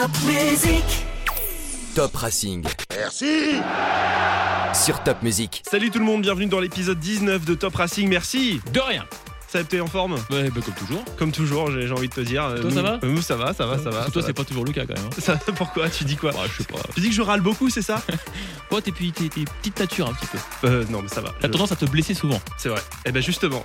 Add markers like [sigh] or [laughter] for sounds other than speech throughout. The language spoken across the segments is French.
Top Music. Top Racing Merci sur Top Music. Salut tout le monde, bienvenue dans l'épisode 19 de Top Racing. Merci. De rien. Ça t'es en forme Ouais, bah, comme toujours. Comme toujours, j'ai j'ai envie de te dire. Toi, Nous- ça va Nous, ça va, ça va, ça va. Parce que ça toi, c'est pas toujours le cas quand même. hein. Ça- pourquoi? Tu dis quoi? Bah, je sais pas. Tu dis que je râle beaucoup, c'est ça? [laughs] Toi, t'es puis t'es t'es petite nature un petit peu. euh, Non, mais ça va. T'as Je- tendance à te blesser souvent. C'est vrai. Eh ben justement.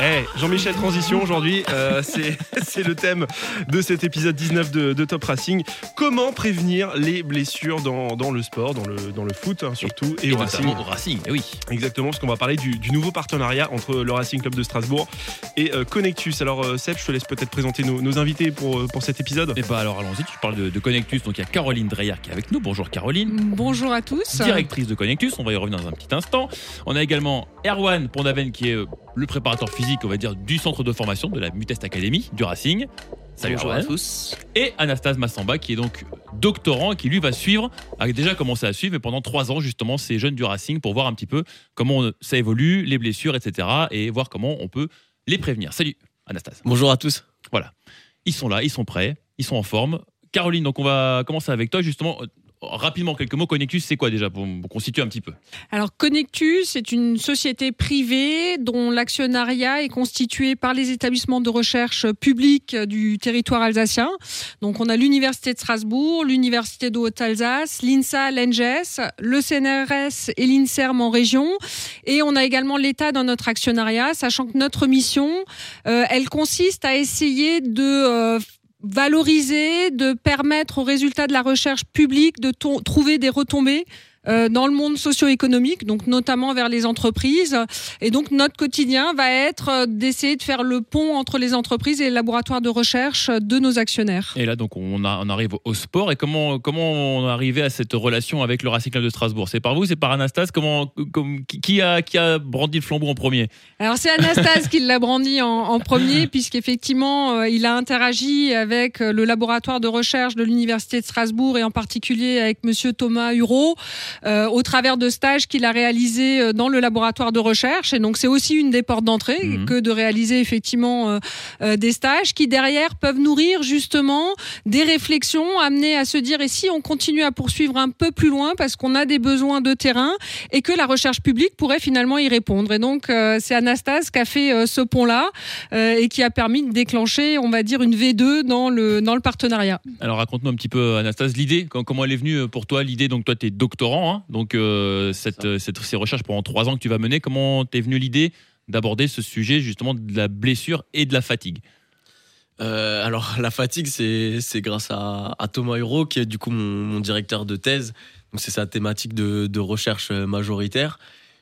Eh, Jean-Michel Transition aujourd'hui, euh, [laughs] c'est c'est le thème de cet épisode 19 de, de Top Racing. Comment prévenir les blessures dans, dans le sport, dans le, dans le foot hein, surtout, et, au Racing au Racing. eh oui. Exactement, parce qu'on va parler du, du nouveau partenariat entre le Racing Club de Strasbourg et euh, Connectus. Alors euh, Seb, je te laisse peut-être présenter nos, nos invités pour, euh, pour cet épisode. Et bah alors allons-y, tu parles de, de Connectus. Donc il y a Caroline Dreyer qui est avec nous. Bonjour Caroline. Bonjour à tous. Directrice de Connectus, on va y revenir dans un petit instant. On a également Erwan Pondaven qui est le préparateur physique, on va dire, du centre de formation de la Mutest Academy du Racing. Salut Bonjour à tous. Et Anastase Massamba qui est donc doctorant et qui lui va suivre, a déjà commencé à suivre pendant trois ans justement ces jeunes du Racing pour voir un petit peu comment ça évolue, les blessures, etc. et voir comment on peut les prévenir. Salut Anastase. Bonjour à tous. Ils sont là, ils sont prêts, ils sont en forme. Caroline, donc on va commencer avec toi justement. Rapidement, quelques mots. Connectus, c'est quoi déjà pour, pour constituer un petit peu Alors Connectus est une société privée dont l'actionnariat est constitué par les établissements de recherche publics du territoire alsacien. Donc on a l'université de Strasbourg, l'université de Haute-Alsace, l'INSA, l'ENGES, le CNRS et l'INSERM en région. Et on a également l'État dans notre actionnariat, sachant que notre mission, euh, elle consiste à essayer de euh, valoriser, de permettre aux résultats de la recherche publique de trouver des retombées dans le monde socio-économique, donc notamment vers les entreprises. Et donc notre quotidien va être euh, d'essayer de faire le pont entre les entreprises et les laboratoires de recherche de nos actionnaires. Et là, donc, on, a- on arrive au sport. Et comment, comment on est arrivé à cette relation avec le Racing de Strasbourg? C'est par vous, c'est par Anastase? Comment, comme, qui- a, qui a brandi le flambeau en premier? Alors c'est Anastase qui l'a brandi en, en premier, [laughs] puisqu'effectivement euh, il a interagi avec euh, le laboratoire de recherche de l'université de Strasbourg et en particulier avec Monsieur Thomas Hureau euh, au travers de stages qu'il a réalisés euh, dans le laboratoire de recherche. Et donc c'est aussi une des portes d'entrée Mhm. que de réaliser effectivement euh, des stages qui derrière peuvent nourrir justement des réflexions amenées à se dire et si on continue à poursuivre un peu plus loin parce qu'on a des besoins de terrain et que la recherche publique pourrait finalement y répondre. Et donc, euh, c'est Anastase qui a fait ce pont-là et qui a permis de déclencher, on va dire, une V2 dans le, dans le partenariat. Alors raconte-nous un petit peu, Anastase, l'idée, comment elle est venue pour toi L'idée, donc toi, tu es doctorant, hein, donc euh, cette, cette- ces recherches pendant trois ans que tu vas mener, comment t'es venue l'idée d'aborder ce sujet justement de la blessure et de la fatigue? Euh, alors la fatigue, c'est grâce à, à Thomas Huro, qui est du coup mon, mon directeur de thèse. Donc c'est sa thématique de, de recherche euh, majoritaire.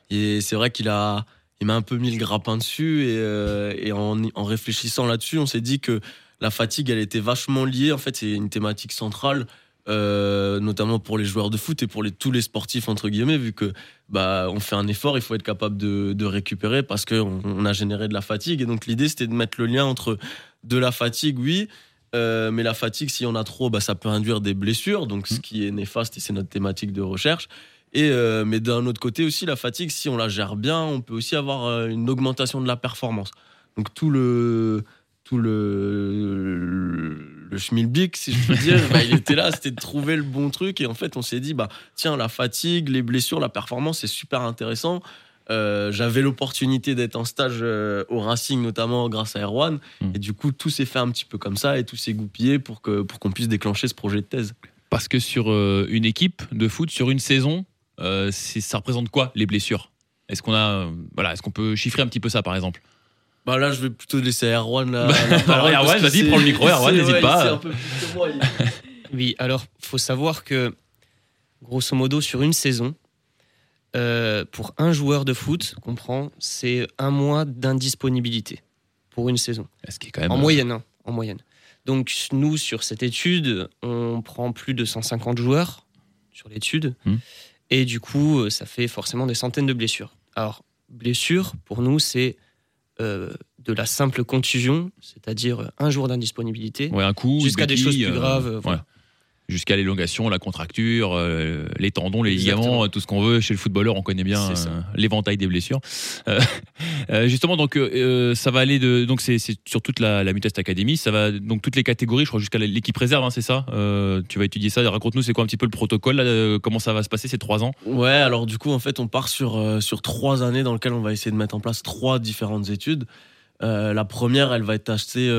Et c'est vrai qu'il a il m'a un peu mis le grappin dessus et, euh, et en, en réfléchissant là-dessus, on s'est dit que la fatigue, elle était vachement liée. En fait, c'est une thématique centrale. Euh, notamment pour les joueurs de foot et pour les, tous les sportifs entre guillemets vu que bah on fait un effort il faut être capable de, de récupérer parce qu'on on a généré de la fatigue et donc l'idée c'était de mettre le lien entre de la fatigue, oui. Euh, mais la fatigue, si on a trop, bah, ça peut induire des blessures, donc ce qui est néfaste, et c'est notre thématique de recherche. Et, euh, mais d'un autre côté aussi, la fatigue, si on la gère bien, on peut aussi avoir une augmentation de la performance. Donc tout le tout le le schmilblick, si je peux dire, [laughs] bah, il était là, c'était de trouver le bon truc. Et en fait, on s'est dit, bah tiens, la fatigue, les blessures, la performance, c'est super intéressant. Euh, J'avais l'opportunité d'être en stage euh, au Racing, notamment grâce à Erwan. Mm. Et du coup, tout s'est fait un petit peu comme ça et tout s'est goupillé pour que pour qu'on puisse déclencher ce projet de thèse. Parce que sur euh, une équipe de foot, sur une saison, ça représente quoi les blessures? Est-ce qu'on a, voilà, est-ce qu'on peut chiffrer un petit peu ça par exemple? Bah là, je vais plutôt laisser Erwan [laughs] la, Bah, la alors, Erwan, vas-y, prends le micro, Erwan, n'hésite ouais, pas. un peu plus que moi, il- [laughs] Oui, alors faut savoir que, grosso modo, sur une saison, euh, pour un joueur de foot, qu'on prend, c'est un mois d'indisponibilité pour une saison. Est-ce qui est quand même En euh, moyenne, hein, en moyenne. Donc nous, sur cette étude, on prend plus de 150 joueurs sur l'étude, Hmm. et du coup, ça fait forcément des centaines de blessures. Alors, blessure, pour nous, c'est euh, de la simple contusion, c'est-à-dire un jour d'indisponibilité, ouais, jusqu'à des choses plus euh, graves. euh, voilà. Jusqu'à l'élongation, la contracture, euh, les tendons, les Exactement. ligaments, tout ce qu'on veut. Chez le footballeur, on connaît bien euh, l'éventail des blessures. Euh, [laughs] justement, donc ça va aller de donc c'est sur toute la, la Mutest Academy, ça va donc toutes les catégories, je crois jusqu'à l'équipe réserve, hein, c'est ça. Tu vas étudier ça. Raconte-nous, c'est quoi un petit peu le protocole, là, comment ça va se passer ces trois ans? Ouais, alors du coup, en fait, on part sur, sur trois années dans lesquelles on va essayer de mettre en place trois différentes études. La première, elle va être assez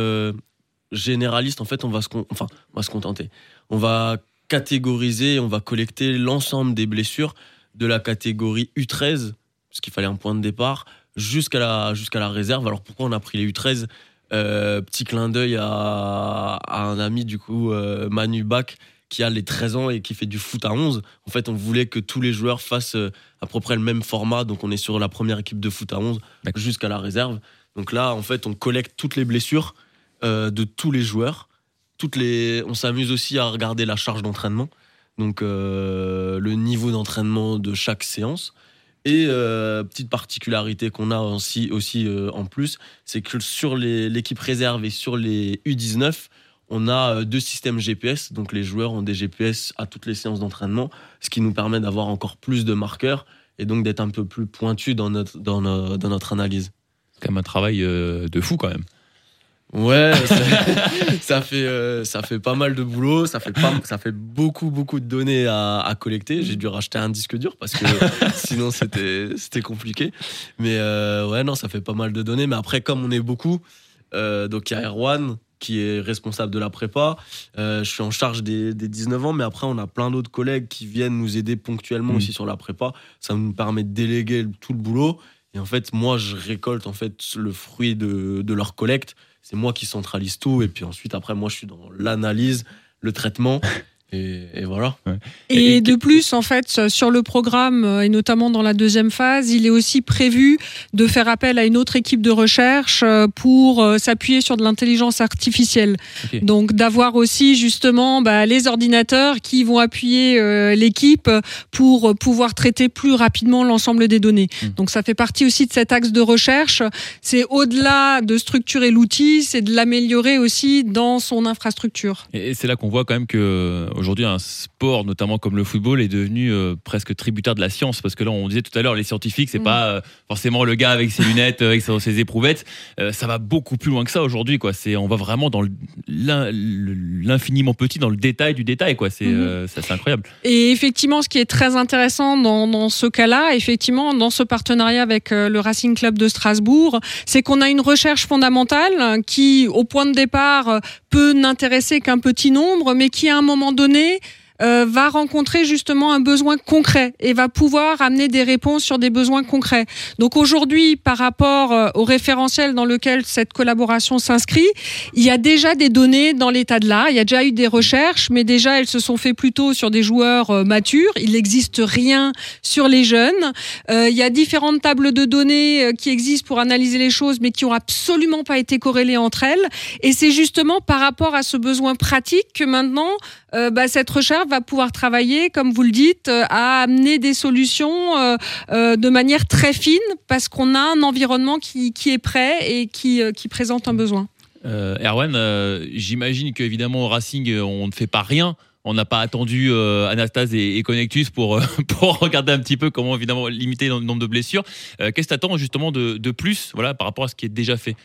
généraliste. En fait, on va se, enfin, on va se contenter. On va catégoriser, on va collecter l'ensemble des blessures de la catégorie U13, parce qu'il fallait un point de départ, jusqu'à la, jusqu'à la réserve. Alors pourquoi on a pris les U13 Euh, Petit clin d'œil à, à un ami, du coup, euh, Manu Bach, qui a les 13 ans et qui fait du foot à 11. En fait, on voulait que tous les joueurs fassent euh, à peu près le même format. Donc, on est sur la première équipe de foot à 11 D'accord. jusqu'à la réserve. Donc là, en fait, on collecte toutes les blessures euh, de tous les joueurs. On s'amuse aussi à regarder la charge d'entraînement. Donc, euh, le niveau d'entraînement de chaque séance. Et euh, petite particularité qu'on a aussi, euh, en plus, c'est que sur l'équipe réserve et sur les U19, on a deux systèmes GPS, donc les joueurs ont des GPS à toutes les séances d'entraînement, ce qui nous permet d'avoir encore plus de marqueurs et donc d'être un peu plus pointu dans notre, dans no- dans notre analyse. C'est quand même un travail de fou quand même. Ouais, ça, [laughs] ça fait, euh, ça fait pas mal de boulot, ça fait, pas, ça fait beaucoup, beaucoup de données à, à collecter. J'ai dû racheter un disque dur parce que [laughs] sinon c'était compliqué. Mais euh, ouais, non, ça fait pas mal de données. Mais après, comme on est beaucoup, euh, donc il y a Erwan qui est responsable de la prépa. Je suis en charge des, des 19 ans, mais après, on a plein d'autres collègues qui viennent nous aider ponctuellement Mhm. aussi sur la prépa. Ça nous permet de déléguer tout le boulot. Et en fait, moi, je récolte en fait le fruit de, de leur collecte. C'est moi qui centralise tout. Et puis ensuite, après, moi, je suis dans l'analyse, le traitement. [laughs] Et, et voilà. Et, Et- de plus, en fait, sur le programme, euh, et notamment dans la deuxième phase, il est aussi prévu de faire appel à une autre équipe de recherche euh, pour euh, s'appuyer sur de l'intelligence artificielle. Donc d'avoir aussi justement bah, les ordinateurs qui vont appuyer euh, l'équipe pour pouvoir traiter plus rapidement l'ensemble des données. Mm. Donc ça fait partie aussi de cet axe de recherche. C'est au-delà de structurer l'outil, c'est de l'améliorer aussi dans son infrastructure. Et et c'est là qu'on voit quand même que aujourd'hui un sport, notamment comme le football, est devenu euh, presque tributaire de la science. Parce que là, on disait tout à l'heure, les scientifiques, c'est Mm. pas euh, forcément le gars avec ses lunettes, euh, avec ses, ses éprouvettes. Euh, ça va beaucoup plus loin que ça aujourd'hui. Quoi. C'est, on va vraiment dans l'infiniment petit, dans le détail du détail. Quoi. C'est, c'est incroyable. Et effectivement, ce qui est très intéressant dans, dans ce cas-là, effectivement, dans ce partenariat avec le Racing Club de Strasbourg, c'est qu'on a une recherche fondamentale qui, au point de départ, peut n'intéresser qu'un petit nombre, mais qui, à un moment donné, euh, va rencontrer justement un besoin concret et va pouvoir amener des réponses sur des besoins concrets. Donc aujourd'hui, par rapport euh, au référentiel dans lequel cette collaboration s'inscrit, il y a déjà des données dans l'état de l'art, il y a déjà eu des recherches, mais déjà elles se sont faites plutôt sur des joueurs euh, matures. Il n'existe rien sur les jeunes. Il y a différentes tables de données qui existent pour analyser les choses, mais qui ont absolument pas été corrélées entre elles. Et c'est justement par rapport à ce besoin pratique que maintenant, euh, bah, cette recherche va pouvoir travailler, comme vous le dites, euh, à amener des solutions euh, de manière très fine, parce qu'on a un environnement qui, est prêt et qui, présente un besoin. Erwan, j'imagine qu'évidemment au Racing, on ne fait pas rien. On n'a pas attendu euh, et, Connectus [laughs] pour, regarder un petit peu comment évidemment limiter le nombre de blessures. Qu'est-ce que tu attends justement de, de plus voilà, par rapport à ce qui est déjà fait?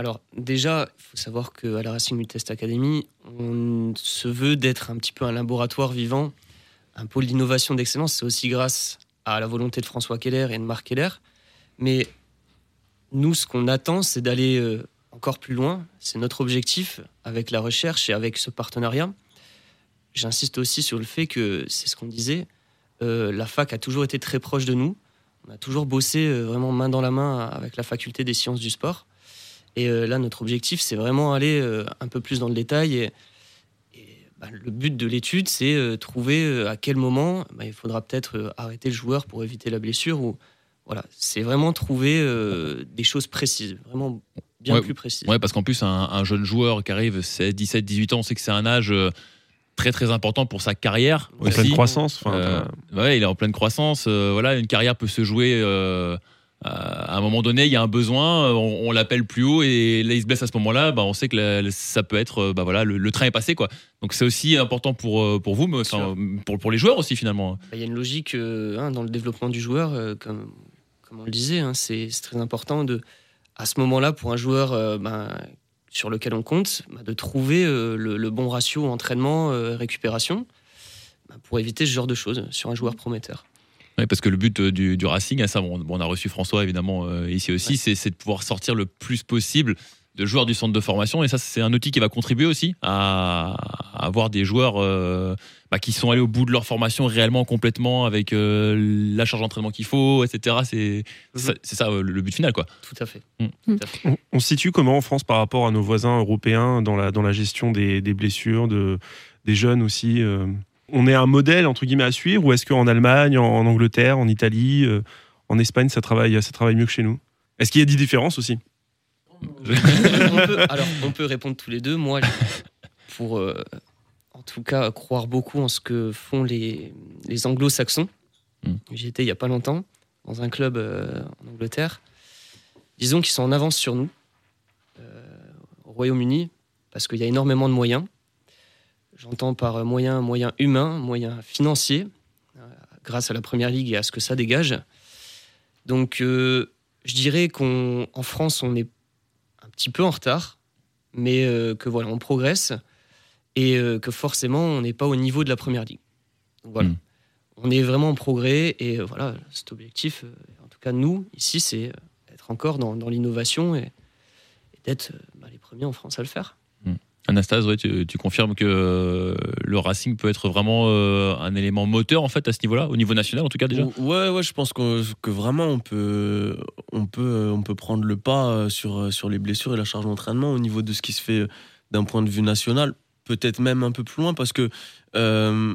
Alors déjà, il faut savoir qu'à la Racing Test Academy, on se veut d'être un petit peu un laboratoire vivant, un pôle d'innovation d'excellence. C'est aussi grâce à la volonté de François Keller et de Marc Keller. Mais nous, ce qu'on attend, c'est d'aller euh, encore plus loin. C'est notre objectif avec la recherche et avec ce partenariat. J'insiste aussi sur le fait que, c'est ce qu'on disait, euh, la fac a toujours été très proche de nous. On a toujours bossé euh, vraiment main dans la main avec la faculté des sciences du sport. Et euh, là, notre objectif, c'est vraiment aller euh, un peu plus dans le détail. Et, et, bah, le but de l'étude, c'est euh, trouver euh, à quel moment bah, il faudra peut-être euh, arrêter le joueur pour éviter la blessure. Ou voilà, c'est vraiment trouver euh, des choses précises, vraiment bien Ouais, plus précises. Ouais, parce qu'en plus, un, un jeune joueur qui arrive, c'est 17, 18 ans, on sait que c'est un âge euh, très très important pour sa carrière. En aussi. pleine croissance. Euh, ouais, il est en pleine croissance. euh, voilà, une carrière peut se jouer euh, à un moment donné, il y a un besoin, on, on l'appelle plus haut et là il se blesse à ce moment-là, bah, on sait que la- ça peut être, euh, bah voilà, le, le train est passé quoi. Donc c'est aussi important pour euh, pour vous, mais enfin, pour pour les joueurs aussi finalement. Bah, Il y a une logique euh, hein, dans le développement du joueur, euh, comme, comme on le disait, hein, c'est très important de, à ce moment-là, pour un joueur euh, ben, sur lequel on compte, bah, de trouver euh, le, le bon ratio entraînement-récupération pour éviter ce genre de choses sur un joueur prometteur. Parce que le but euh, du, du Racing, ça, bon, on a reçu François évidemment euh, ici aussi, Ouais. c'est de pouvoir sortir le plus possible de joueurs du centre de formation. Et ça, c'est un outil qui va contribuer aussi à, à avoir des joueurs euh, bah, qui sont allés au bout de leur formation réellement, complètement, avec euh, la charge d'entraînement qu'il faut, etc. C'est Mhm. ça- c'est ça le, but final, quoi. Tout à fait. Mm. Tout à fait. On, on se situe comment en France par rapport à nos voisins européens dans la, dans la gestion des, des blessures, de, des jeunes aussi euh, On est un modèle entre guillemets à suivre ou est-ce qu'en Allemagne, en, en Angleterre, en Italie, euh, en Espagne, ça travaille, ça travaille mieux que chez nous? Est-ce qu'il y a des différences aussi? On peut, alors, on peut répondre tous les deux. Moi, pour euh, en tout cas croire beaucoup en ce que font les, les anglo-saxons, Mm. j'y étais il n'y a pas longtemps dans un club euh, en Angleterre. Disons qu'ils sont en avance sur nous euh, au Royaume-Uni parce qu'il y a énormément de moyens. J'entends par moyens, moyens humains, moyens financiers, euh, grâce à la Première Ligue et à ce que ça dégage. Donc, euh, je dirais qu'en France, on est un petit peu en retard, mais euh, que voilà, on progresse et euh, que forcément, on n'est pas au niveau de la première ligue. Donc, voilà. Mm. On est vraiment en progrès et euh, voilà, cet objectif, euh, en tout cas nous, ici, c'est euh, être encore dans, dans l'innovation et, et d'être euh, bah, les premiers en France à le faire. Anastase, ouais, tu, tu confirmes que euh, le Racing peut être vraiment euh, un élément moteur en fait à ce niveau-là, au niveau national en tout cas déjà? Ouais, ouais, je pense que, que vraiment on peut, on, peut, on peut prendre le pas euh, sur, sur les blessures et la charge d'entraînement au niveau de ce qui se fait d'un point de vue national, peut-être même un peu plus loin parce que euh,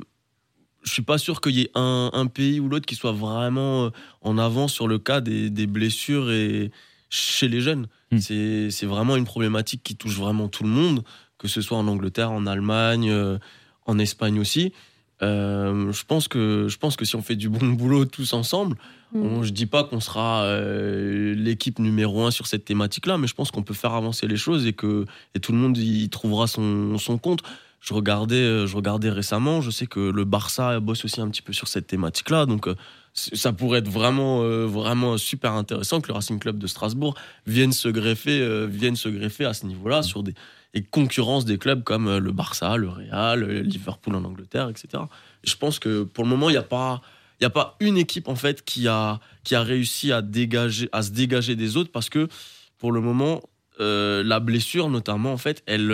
je suis pas sûr qu'il y ait un, un pays ou l'autre qui soit vraiment en avant sur le cas des, des blessures et chez les jeunes. Mm. C'est c'est vraiment une problématique qui touche vraiment tout le monde, que ce soit en Angleterre, en Allemagne, euh, en Espagne aussi. Euh, je pense que je pense que si on fait du bon [laughs] boulot tous ensemble, Mm. on, je dis pas qu'on sera euh, l'équipe numéro un sur cette thématique-là, mais je pense qu'on peut faire avancer les choses et que et tout le monde y trouvera son, son compte. Je regardais, je regardais récemment, je sais que le Barça bosse aussi un petit peu sur cette thématique-là, donc euh, ça pourrait être vraiment, euh, vraiment super intéressant que le Racing Club de Strasbourg vienne se greffer, euh, vienne se greffer à ce niveau-là sur des et concurrence des clubs comme euh, le Barça, le Real, euh, Liverpool en Angleterre, etc. Et je pense que pour le moment, il n'y a pas, a pas une équipe en fait qui a, qui a réussi à dégager, à se dégager des autres parce que pour le moment, euh, la blessure notamment en fait, elle,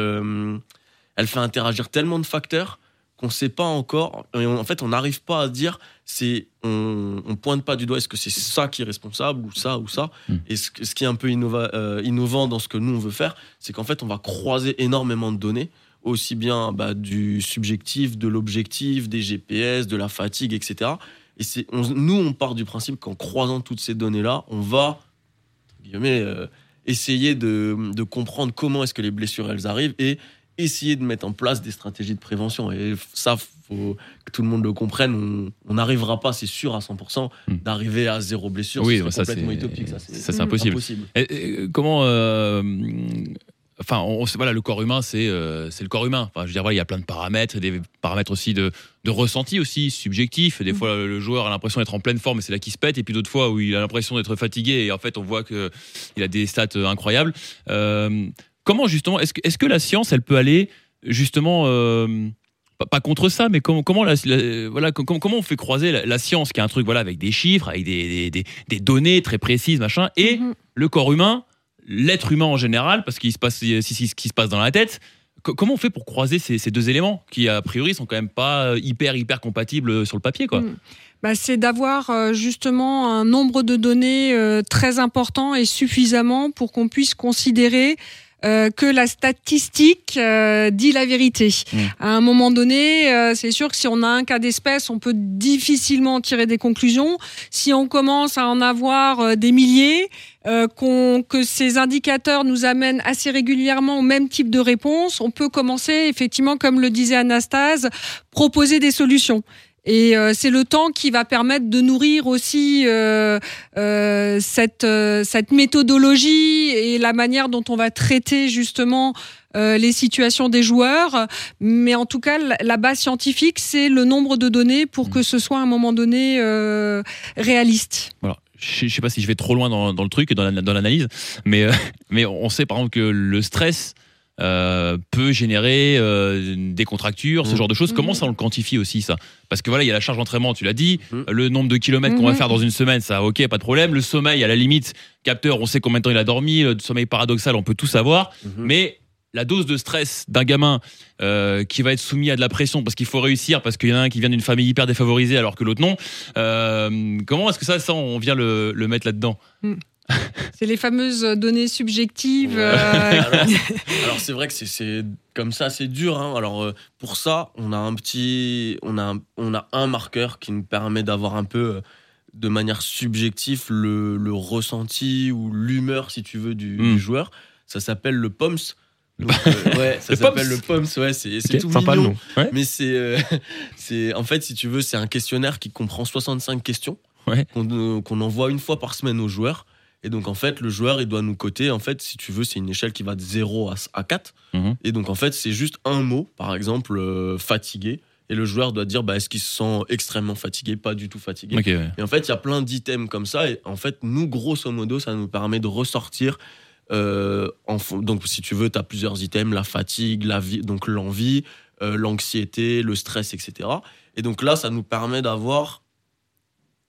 elle fait interagir tellement de facteurs qu'on ne sait pas encore. Et on- en fait, on n'arrive pas à dire c'est, on, on pointe pas du doigt est-ce que c'est ça qui est responsable ou ça ou ça. Mm. Et ce, ce qui est un peu innova- euh, innovant dans ce que nous on veut faire, c'est qu'en fait, on va croiser énormément de données aussi bien bah, du subjectif, de l'objectif, des GPS, de la fatigue, etc. Et c'est, on- nous, on part du principe qu'en croisant toutes ces données-là, on va guillemets, euh, essayer de, de comprendre comment est-ce que les blessures elles arrivent et essayer de mettre en place des stratégies de prévention. Et ça, faut que tout le monde le comprenne. On- n'arrivera pas, c'est sûr, à 100% Mm. d'arriver à zéro blessure. Oui, serait ça, complètement c'est- utopique. Ça, c'est impossible. impossible. Et- et comment euh, Enfin, on, sait- voilà, le corps humain, c'est euh, c'est le corps humain. Enfin, je veux dire, voilà, il y a plein de paramètres, des paramètres aussi de, de ressenti aussi subjectif. Des Mhm. fois, le joueur a l'impression d'être en pleine forme et c'est là qu'il se pète. Et puis d'autres fois où il a l'impression d'être fatigué et en fait, on voit que il a des stats euh, incroyables. Euh, comment justement, est-ce que, est-ce que la science, elle peut aller justement euh, pas, pas contre ça, mais comment, comment, la- la- voilà, com- comment on fait croiser la, la science, qui est un truc voilà avec des chiffres, avec des, des, données très précises, machin, et Mhm. le corps humain, l'être humain en général, parce qu'il se passe ce qui se passe dans la tête. Co- comment on fait pour croiser ces, ces deux éléments qui a priori sont quand même pas euh, hyper hyper compatibles sur le papier quoi? Mm. Bah, c'est d'avoir euh, justement un nombre de données euh, très important et suffisamment pour qu'on puisse considérer euh, que la statistique euh, dit la vérité. Mm. À un moment donné, euh, c'est sûr que si on a un cas d'espèce, on peut difficilement en tirer des conclusions. Si on commence à en avoir euh, des milliers, euh, que ces indicateurs nous amènent assez régulièrement au même type de réponse, on peut commencer effectivement, comme le disait Anastase, proposer des solutions. Et euh, c'est le temps qui va permettre de nourrir aussi euh, euh, cette, euh, cette méthodologie et la manière dont on va traiter justement euh, les situations des joueurs. Mais en tout cas, la, base scientifique, c'est le nombre de données pour que ce soit à un moment donné euh, réaliste. Voilà. Je je sais pas si je vais trop loin dans, dans le truc et dans la- dans l'analyse, mais, euh, [laughs] mais on sait par exemple que le stress euh, peut générer euh, des contractures, ce Mhm. genre de choses. Comment Mhm. ça, on le quantifie aussi, ça? Parce que voilà, il y a la charge d'entraînement, tu l'as dit, Mhm. le nombre de kilomètres qu'on va faire dans une semaine, ça, ok, pas de problème. Le sommeil, à la limite, capteur, on sait combien de temps il a dormi, le sommeil paradoxal, on peut tout savoir. Mhm. Mais la dose de stress d'un gamin euh, qui va être soumis à de la pression parce qu'il faut réussir, parce qu'il y en a un qui vient d'une famille hyper défavorisée alors que l'autre non, euh, comment est-ce que ça, ça, on vient le, le mettre là-dedans? [laughs] C'est les fameuses données subjectives. Ouais. euh, [laughs] alors, alors c'est vrai que c'est- comme ça, c'est dur. hein. Alors euh, pour ça, on a un petit, on a, un- on a un marqueur qui nous permet d'avoir un peu, euh, de manière subjective, le, le ressenti ou l'humeur, si tu veux, du, Mm. du joueur. Ça s'appelle le POMS. Donc, euh, ouais, [laughs] ça Le s'appelle POMS. le POMS. Ouais, c'est c'est Ok, tout Sympa le mignon. nom. Mais c'est, euh, c'est, en fait, si tu veux, c'est un questionnaire qui comprend 65 questions Ouais. qu'on, euh, qu'on envoie une fois par semaine aux joueurs. Et donc, en fait, le joueur, il doit nous coter. En fait, si tu veux, c'est une échelle qui va de 0 à, à 4. Mhm. Et donc, en fait, c'est juste un mot, par exemple, euh, fatigué. Et le joueur doit dire, bah, est-ce qu'il se sent extrêmement fatigué, pas du tout fatigué. Ouais. Et en fait, il y a plein d'items comme ça. Et en fait, nous, grosso modo, ça nous permet de ressortir. euh, en donc, si tu veux, tu as plusieurs items la fatigue, la vie, donc l'envie, euh, l'anxiété, le stress, etc. Et donc là, ça nous permet d'avoir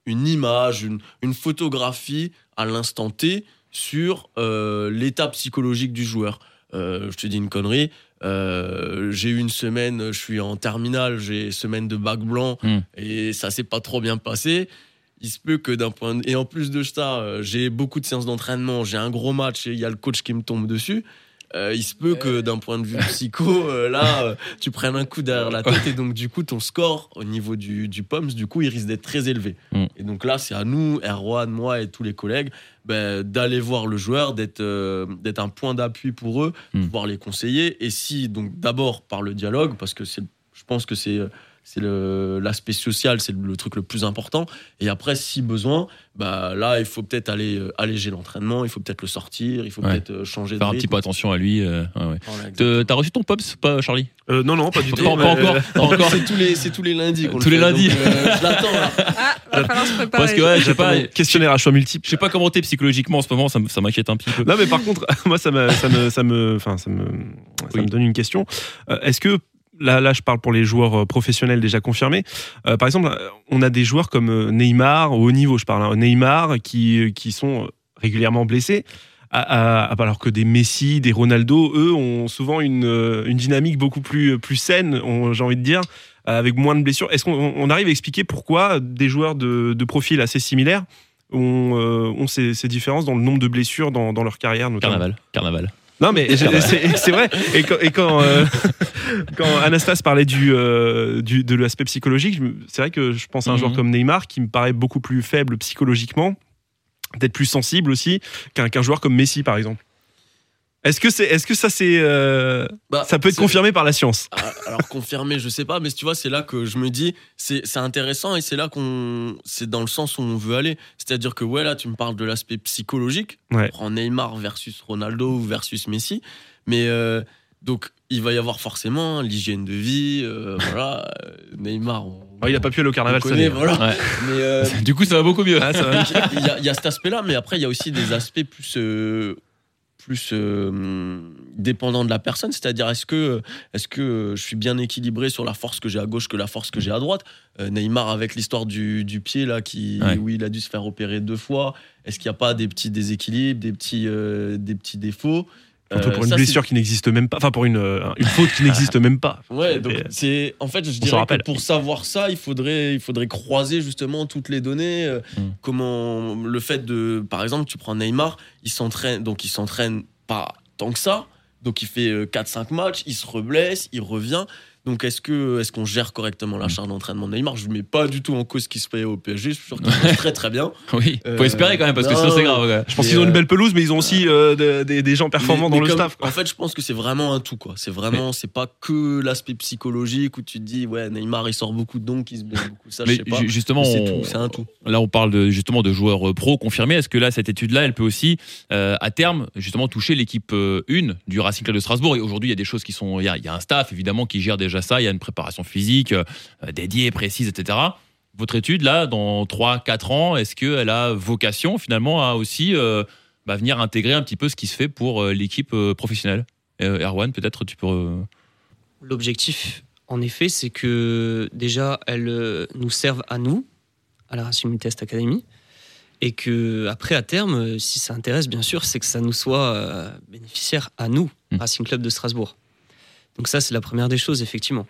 une image, une, une photographie à l'instant T sur euh, l'état psychologique du joueur. Euh, je te dis une connerie. euh, j'ai eu une semaine, je suis en terminale, j'ai semaine de bac blanc Hmm. et ça s'est pas trop bien passé. Il se peut que d'un point de... et en plus de ça, j'ai beaucoup de séances d'entraînement, j'ai un gros match et il y a le coach qui me tombe dessus. Euh, il se peut que d'un point de vue psycho, euh, là, euh, tu prennes un coup derrière la tête et donc du coup ton score au niveau du, du POMS, du coup, il risque d'être très élevé. Mm. Et donc là, c'est à nous, Erwan, moi et tous les collègues, ben, d'aller voir le joueur, d'être euh, d'être un point d'appui pour eux, Mm. pouvoir les conseiller. Et si, donc d'abord par le dialogue, parce que je pense que c'est c'est le- l'aspect social, c'est le, le truc le plus important. Et après, si besoin, bah là, il faut peut-être aller euh, alléger l'entraînement, il faut peut-être le sortir, il faut Ouais. peut-être euh, changer Faire de un petit peu attention à lui. euh, ouais, ouais. Voilà, Te- exactement. T'as reçu ton pops, pas Charlie? Euh, non, non, pas du [laughs] tout. pas encore. euh, Pas encore. [laughs] C'est tous les, c'est tous les lundis. qu'on Tous le les fait, lundis. donc, euh, je l'attends là. [laughs] Ah, va falloir se préparer. Parce que ouais, je sais pas, questionnaire à choix multiples. je sais pas comment t'es psychologiquement en ce moment, ça, m'inquiète un petit peu. Non, mais par contre, moi, ça me, ça me, ça me, enfin, ça me, ça me donne une question. Euh, Est-ce que là, là, je parle pour les joueurs euh, professionnels déjà confirmés. Euh, par exemple, euh, on a des joueurs comme Neymar au haut niveau, je parle, hein, Neymar, qui, qui sont régulièrement blessés. alors que des Messi, des Ronaldo, eux, ont souvent une, une dynamique beaucoup plus, plus saine, j'ai envie de dire, avec moins de blessures. Est-ce qu'on on arrive à expliquer pourquoi des joueurs de, de profil assez similaires ont, ces, ces différences dans le nombre de blessures dans, dans leur carrière Carnaval, carnaval. Non, mais c'est vrai. Et quand, et quand, euh, quand Anastas parlait du, euh, du- de l'aspect psychologique, c'est vrai que je pense à un Mhm. joueur comme Neymar qui me paraît beaucoup plus faible psychologiquement, peut-être plus sensible aussi qu'un qu'un joueur comme Messi, par exemple. Est-ce que, c'est, est-ce que ça, c'est, euh, Bah, ça peut être confirmé par la science Ah, Alors confirmé, je sais pas, mais tu vois, c'est là que je me dis, c'est c'est intéressant et c'est là qu'on, c'est dans le sens où on veut aller. C'est-à-dire que ouais, là, tu me parles de l'aspect psychologique. Ouais. On prend Neymar versus Ronaldo versus Messi, mais euh, donc il va y avoir forcément l'hygiène de vie, euh, voilà. Neymar, on, Oh, Il a pas pu aller au carnaval cette connaît, année. voilà. Ouais. Mais euh, [laughs] Du coup, ça va beaucoup mieux. Ah, [laughs] il y, a- il y a cet aspect-là, mais après, il y a aussi des aspects plus, euh, plus euh, dépendants de la personne. C'est-à-dire, est-ce que, je suis bien équilibré sur la force que j'ai à gauche que la force que j'ai à droite? Euh, Neymar, avec l'histoire du, du pied, là, qui, Ouais. où il a dû se faire opérer deux fois, est-ce qu'il n'y a pas des petits déséquilibres, des petits, euh, des petits défauts? Euh, pour une ça, blessure qui n'existe même pas, enfin pour une, euh, une faute qui n'existe même pas. [laughs] Ouais, donc Et- c'est en fait je dirais que pour savoir ça, il faudrait il faudrait croiser justement toutes les données euh, Mm. comment le fait de par exemple, tu prends Neymar, il s'entraîne donc il s'entraîne pas tant que ça. Donc il fait 4 5 matchs, il se reblesse, il revient. Donc est-ce que est-ce qu'on gère correctement la charge d'entraînement de Neymar? Je ne mets pas du tout en cause ce qui se fait au PSG. Je suis sûr [laughs] qu'il très très bien. Oui, faut Euh, espérer quand même parce que non, sinon c'est grave. quoi. Je pense qu'ils ont une euh, belle pelouse, mais ils ont aussi euh, de- des- des gens performants Mais- dans mais le comme- staff. quoi. En fait, je pense que c'est vraiment un tout quoi. C'est vraiment, c'est pas que l'aspect psychologique où tu te dis ouais Neymar il sort beaucoup donc il se blesse beaucoup. Ça, Mais je sais pas. ju- justement, Mais c'est on- tout, c'est un tout. Là, on parle de, justement de joueurs euh, pro confirmés. Est-ce que là, cette étude-là, elle peut aussi, euh, à terme, justement toucher l'équipe euh, 1 du Racing Club de Strasbourg? Et aujourd'hui, il y a des choses qui sont. Il y, y a un staff, évidemment, qui gère déjà ça. Il y a une préparation physique euh, dédiée, précise, etc. Votre étude, là, dans 3-4 ans, est-ce qu'elle a vocation, finalement, à aussi euh, bah, venir intégrer un petit peu ce qui se fait pour euh, l'équipe professionnelle? Erwan, peut-être, tu peux. L'objectif, en effet, c'est que déjà, elles nous servent à nous, à la Racing Test Academy, et que après, à terme, si ça intéresse, bien sûr, c'est que ça nous soit bénéficiaire à nous, Mm. Racing Club de Strasbourg. Donc ça, c'est la première des choses, effectivement.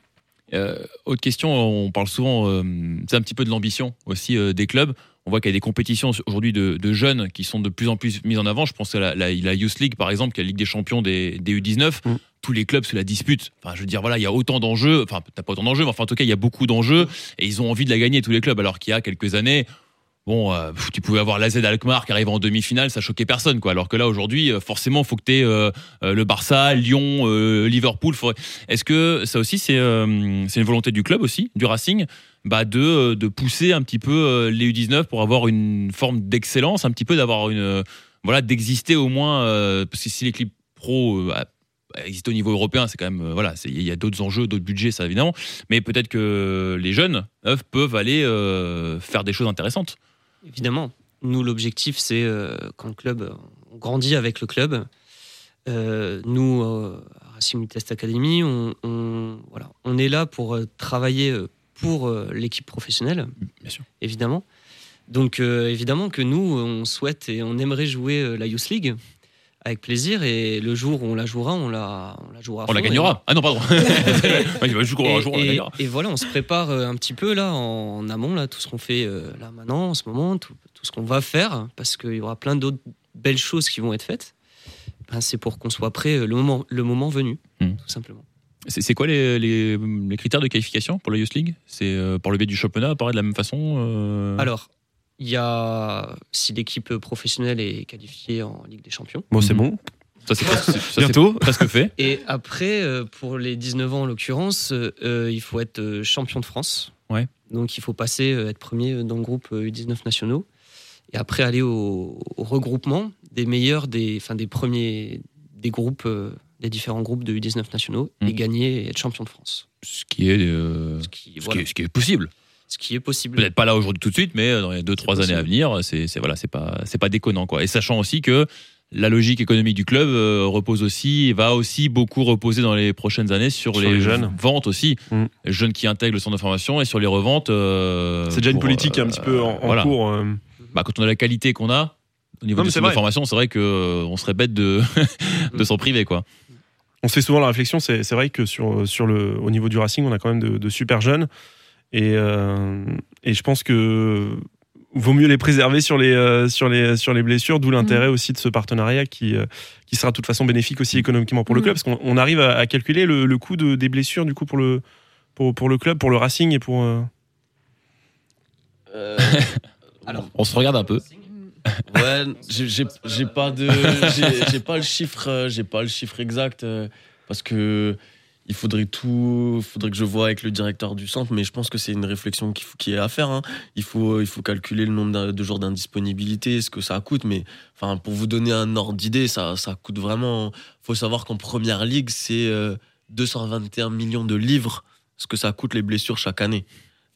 Euh, autre question, on parle souvent, euh, c'est un petit peu de l'ambition aussi euh, des clubs. On voit qu'il y a des compétitions aujourd'hui de, de jeunes qui sont de plus en plus mises en avant. Je pense à la, la- la Youth League, par exemple, qui est la Ligue des champions des, des U19. Mm. Tous les clubs se la disputent. Enfin, je veux dire, voilà, il y a autant d'enjeux. Enfin, t'as pas autant d'enjeux, mais enfin, en tout cas, il y a beaucoup d'enjeux et ils ont envie de la gagner, tous les clubs. Alors qu'il y a quelques années, bon, euh, tu pouvais avoir l'AZ Alkmaar qui arrive en demi-finale, ça choquait personne, quoi. Alors que là, aujourd'hui, euh, forcément, faut que tu aies le Barça, Lyon, euh, Liverpool. Est-ce que ça aussi, c'est euh, une volonté du club aussi, du Racing bah de, euh, de pousser un petit peu euh, les U19 pour avoir une forme d'excellence, un petit peu d'avoir une. euh, voilà, d'exister au moins. euh, parce que si l'équipe pro euh, a- existe au niveau européen, c'est quand même. euh, voilà, il y a d'autres enjeux, d'autres budgets, ça évidemment. Mais peut-être que les jeunes peuvent aller euh, faire des choses intéressantes. Évidemment, nous, l'objectif, c'est euh, quand le club, on grandit avec le club. Euh, nous, euh, à Racing Test Academy, on, on- voilà, on est là pour travailler pour l'équipe professionnelle, Bien sûr. évidemment. Donc, euh, évidemment que nous, on souhaite et on aimerait jouer euh, la Youth League avec plaisir. Et le jour où on la jouera, on la, on la jouera. On la gagnera. Ah non, pardon. Et, un jour, on la et- gagnera. et voilà, on se prépare euh, un petit peu là en amont, là, tout ce qu'on fait euh, là maintenant, en ce moment, tout, tout ce qu'on va faire, parce qu'il y aura plein d'autres belles choses qui vont être faites. Ben, c'est pour qu'on soit prêt euh, le moment, le moment venu, Hmm. tout simplement. C'est c'est quoi les, les- les critères de qualification pour la Youth League? C'est euh, par le biais du championnat, apparaît de la même façon euh, Alors, il y a si l'équipe professionnelle est qualifiée en Ligue des Champions. Bon, c'est Mhm. bon. Ça, c'est presque, ça, c'est Bientôt. presque fait. [laughs] Et après, euh, pour les 19 ans en l'occurrence, euh, euh, il faut être champion de France. Ouais. Donc il faut passer, euh, être premier dans le groupe euh, U19 nationaux. Et après aller au, au regroupement des meilleurs, des, enfin, des premiers, des groupes, euh, des différents groupes de U19 nationaux et gagner et être champion de France. Ce qui est, euh, Ce qui, ce voilà, qui est, ce qui est possible. Ce qui est possible. Peut-être pas là aujourd'hui tout de suite, mais dans les deux trois années possible. à venir, c'est c'est- voilà, c'est pas c'est pas déconnant quoi. Et sachant aussi que la logique économique du club euh, repose aussi, va aussi beaucoup reposer dans les prochaines années sur, Sur les, les jeunes. ventes aussi, Mm. les jeunes qui intègrent le centre de formation et sur les reventes. euh, C'est déjà une politique euh, un petit peu en, en voilà. cours. euh. Bah, quand on a la qualité qu'on a au niveau Non, du centre de formation, c'est vrai que euh, on serait bête de [laughs] de s'en priver quoi. On se fait souvent la réflexion, c'est c'est vrai que sur, sur le, au niveau du Racing, on a quand même de, de super jeunes. Et, euh, et je pense que vaut mieux les préserver sur les, euh, sur les, sur les blessures, d'où l'intérêt aussi de ce partenariat qui, euh, qui sera de toute façon bénéfique aussi économiquement pour le Mm. club, parce qu'on on arrive à, à calculer le, le coût de, des blessures du coup pour le, pour, pour le club, pour le Racing et pour... euh, Euh, [laughs] Alors, On se regarde un peu. [laughs] Ouais, j'ai- pas de, j'ai- j'ai pas le chiffre, j'ai pas le chiffre exact euh, parce que il faudrait tout, faudrait que je vois avec le directeur du centre, mais je pense que c'est une réflexion qui est à faire. hein. Il faut, il faut calculer le nombre de jours d'indisponibilité, ce que ça coûte, mais enfin pour vous donner un ordre d'idée, ça, ça coûte vraiment. Faut savoir qu'en première ligue, c'est euh, 221 millions de livres, ce que ça coûte les blessures chaque année.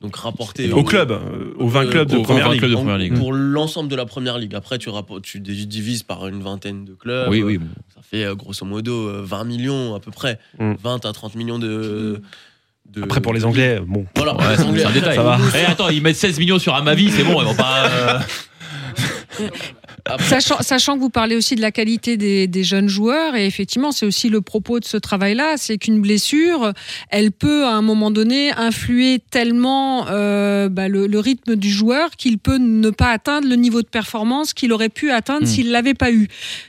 Donc rapporté au club, euh, aux 20 Euh, clubs de aux première 20 ligue. clubs de première ligue. Pour l'ensemble de la première ligue. Après, tu, tu divises par une vingtaine de clubs. Oui oui. Ça fait euh, grosso modo euh, 20 millions à peu près. Mm. 20 à 30 millions de. de- Après pour les Anglais, bon. Voilà, Ouais, les Anglais. un détail. Ça va. Eh, attends, ils mettent 16 millions sur Amavi, c'est bon, ils vont pas. euh, [laughs] Sachant, sachant que vous parlez aussi de la qualité des, des jeunes joueurs, et effectivement, c'est aussi le propos de ce travail-là, c'est qu'une blessure, elle peut à un moment donné influer tellement euh, bah, le, le rythme du joueur qu'il peut ne pas atteindre le niveau de performance qu'il aurait pu atteindre Mm. s'il l'avait pas eu.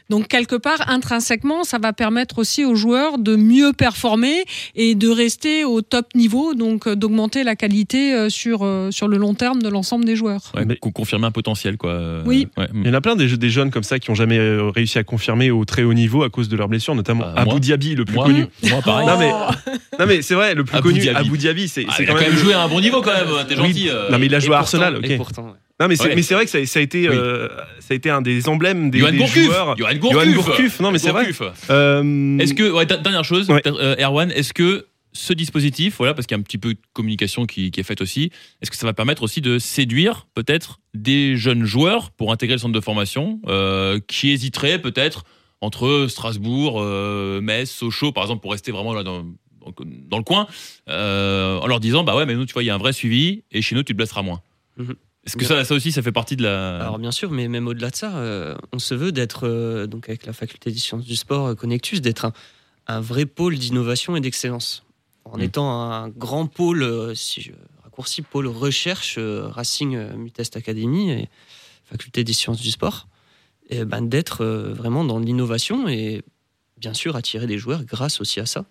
Donc quelque part, intrinsèquement, ça va permettre aussi aux joueurs de mieux performer et de rester au top niveau, donc euh, d'augmenter la qualité euh, sur, euh, sur le long terme de l'ensemble des joueurs. Ouais, Mais- con- confirmer un potentiel, quoi. Oui. ouais. Il y en a plein des, des jeunes comme ça qui ont jamais réussi à confirmer au très haut niveau à cause de leurs blessures, notamment Bah, Abu. Dhabi, le plus Moi, connu. moi, pareil. Non, mais- [laughs] Non mais c'est vrai, le plus Abu connu, Dhabi. Abu Dhabi, c'est Ah, c'est il a quand même joué à un bon niveau, quand même. T'es Oui. gentil. euh. Non mais il a Et joué à pourtant- Arsenal, et ok. pourtant, ouais. Non mais c'est Ouais. vrai que ça, ça a été Oui. euh, ça a été un des emblèmes des, Johan des Gourcuff. joueurs. Johan Johan Gourcuff. Non mais c'est vrai. Euh, Est-ce que, ouais, dernière chose, Ouais. euh, Erwan, est-ce que ce dispositif, voilà, parce qu'il y a un petit peu de communication qui, qui est faite aussi, est-ce que ça va permettre aussi de séduire peut-être des jeunes joueurs pour intégrer le centre de formation euh, qui hésiteraient peut-être entre Strasbourg, euh, Metz, Sochaux, par exemple, pour rester vraiment là dans, le coin, euh, en leur disant, bah ouais, mais nous, tu vois, il y a un vrai suivi et chez nous, tu te blesseras moins. Mhm. Est-ce que ça, ça aussi, ça fait partie de la. Alors bien sûr, mais même au-delà de ça, euh, on se veut d'être, euh, donc avec la faculté des sciences du sport euh, Connectus, d'être un, un vrai pôle d'innovation et d'excellence. En Mm. étant un grand pôle, si je raccourcis, pôle recherche, Racing Mutest Academy et faculté des sciences du sport, et ben, d'être vraiment dans l'innovation et bien sûr attirer des joueurs grâce aussi à ça,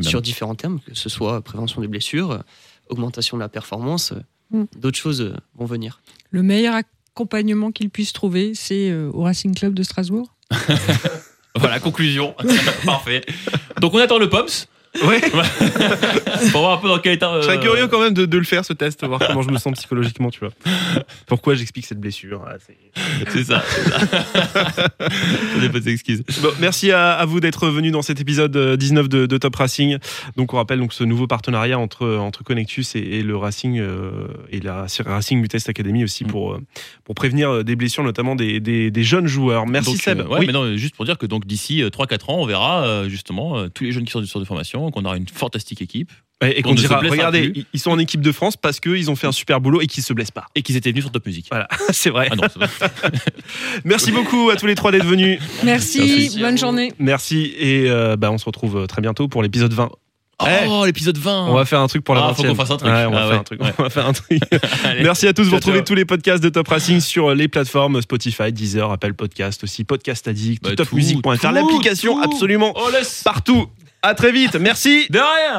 sur différents termes, que ce soit prévention des blessures, augmentation de la performance, Mm. d'autres choses euh, vont venir. Le meilleur accompagnement qu'il puisse trouver, c'est euh, au Racing Club de Strasbourg. [laughs] Voilà, conclusion. [laughs] Parfait. Donc, on attend le POMS. Ouais. [laughs] pour voir un peu dans quel état. Je serais euh, curieux quand même de, de le faire ce test, voir comment je me sens psychologiquement, tu vois. Pourquoi j'explique cette blessure. ah, c'est- [laughs] ça. ça. [laughs] Des bonnes excuses. Bon, merci à, à vous d'être venu dans cet épisode euh, 19 de, de Top Racing. Donc on rappelle donc ce nouveau partenariat entre entre Connectus et, et le Racing euh, et la Racing Mutest Academy aussi Mm. pour euh, pour prévenir euh, des blessures notamment des, des, des jeunes joueurs. Merci Donc, Seb. euh, ouais, Oui. mais non, juste pour dire que donc d'ici euh, 3-4 ans, on verra euh, justement euh, tous les jeunes qui sortent du centre de formation, qu'on aura une fantastique équipe Et, et qu'on qu'on ne se dira, regardez, plus. ils- sont en équipe de France parce qu'ils ont fait un super boulot et qu'ils se blessent pas. et qu'ils étaient venus sur Top Music. Voilà, [laughs] c'est vrai. Ah non, c'est vrai. [laughs] Merci beaucoup à tous les trois d'être venus. Merci, bonne journée. Merci et euh, bah, on se retrouve très bientôt pour l'épisode 20. Eh, Oh, l'épisode 20 on va faire un truc pour la Ah, 20 faut qu'on fasse un truc. Ouais, on va Ah faire ouais, un truc. ouais. On va faire un truc. [laughs] Allez. Merci à tous. Vous retrouvez ciao. tous les podcasts de Top Racing sur les plateformes Spotify, Deezer, Apple Podcast aussi, Podcast Addict, Bah, topmusic.fr, l'application absolument Oh, partout. À très vite. Merci. De rien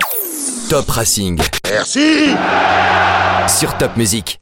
Top Racing. Merci Sur Top Music.